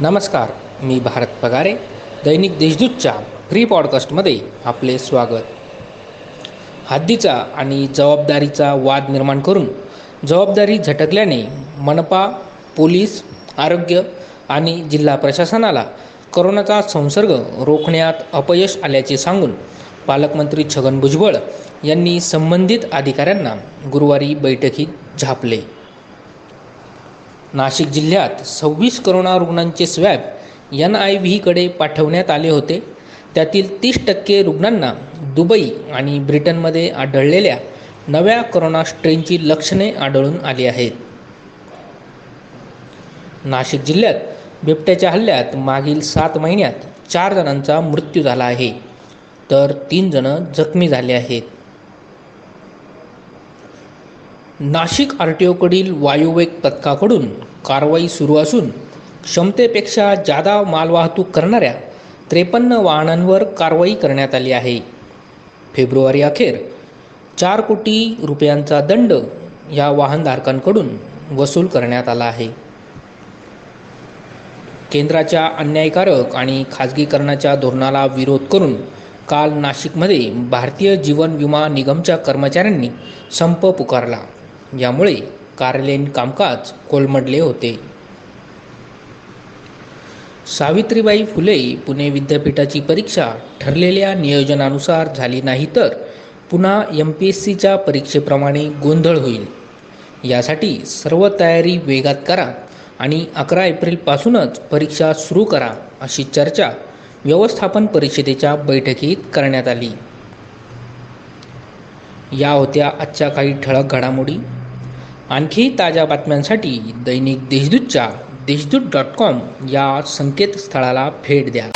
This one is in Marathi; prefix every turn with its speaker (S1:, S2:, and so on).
S1: नमस्कार मी भारत पगारे दैनिक देशदूतच्या फ्री पॉडकास्टमध्ये आपले स्वागत. हद्दीचा आणि जबाबदारीचा वाद निर्माण करून जबाबदारी झटकल्याने मनपा पोलीस आरोग्य आणि जिल्हा प्रशासनाला करोनाचा संसर्ग रोखण्यात अपयश आल्याचे सांगून पालकमंत्री छगन भुजबळ यांनी संबंधित अधिकाऱ्यांना गुरुवारी बैठकीत झापले. नाशिक जिल्ह्यात सव्वीस करोना रुग्णांचे स्वॅब एन आय व्हीकडे पाठवण्यात आले होते. त्यातील तीस टक्के रुग्णांना दुबई आणि ब्रिटनमध्ये आढळलेल्या नव्या करोना स्ट्रेनची लक्षणे आढळून आली आहेत. नाशिक जिल्ह्यात बिबट्याच्या हल्ल्यात मागील सात महिन्यात चार जणांचा मृत्यू झाला आहे. तर तीन जण जखमी झाले आहेत. नाशिक आर टी ओकडील वायुवेग पथकाकडून कारवाई सुरू असून क्षमतेपेक्षा जादा मालवाहतूक करणाऱ्या त्रेपन्न वाहनांवर कारवाई करण्यात आली आहे. फेब्रुवारी अखेर चार कोटी रुपयांचा दंड या वाहनधारकांकडून वसूल करण्यात आला आहे. केंद्राच्या अन्यायकारक आणि खाजगीकरणाच्या धोरणाला विरोध करून काल नाशिकमध्ये भारतीय जीवन विमा निगमच्या कर्मचाऱ्यांनी संप पुकारला. यामुळे कार्यालयीन कामकाज कोलमडले होते. सावित्रीबाई फुले पुणे विद्यापीठाची परीक्षा ठरलेल्या नियोजनानुसार झाली नाही तर पुन्हा एम पी एस सीच्या परीक्षेप्रमाणे गोंधळ होईल. यासाठी सर्व तयारी वेगात करा आणि अकरा एप्रिलपासूनच परीक्षा सुरू करा अशी चर्चा व्यवस्थापन परिषदेच्या बैठकीत करण्यात आली. या होत्या आजच्या काही ठळक घडामोडी. आणखी ताज्या बातम्यांसाठी दैनिक देशदूतच्या देशदूत डॉट कॉम या संकेतस्थळाला भेट द्या.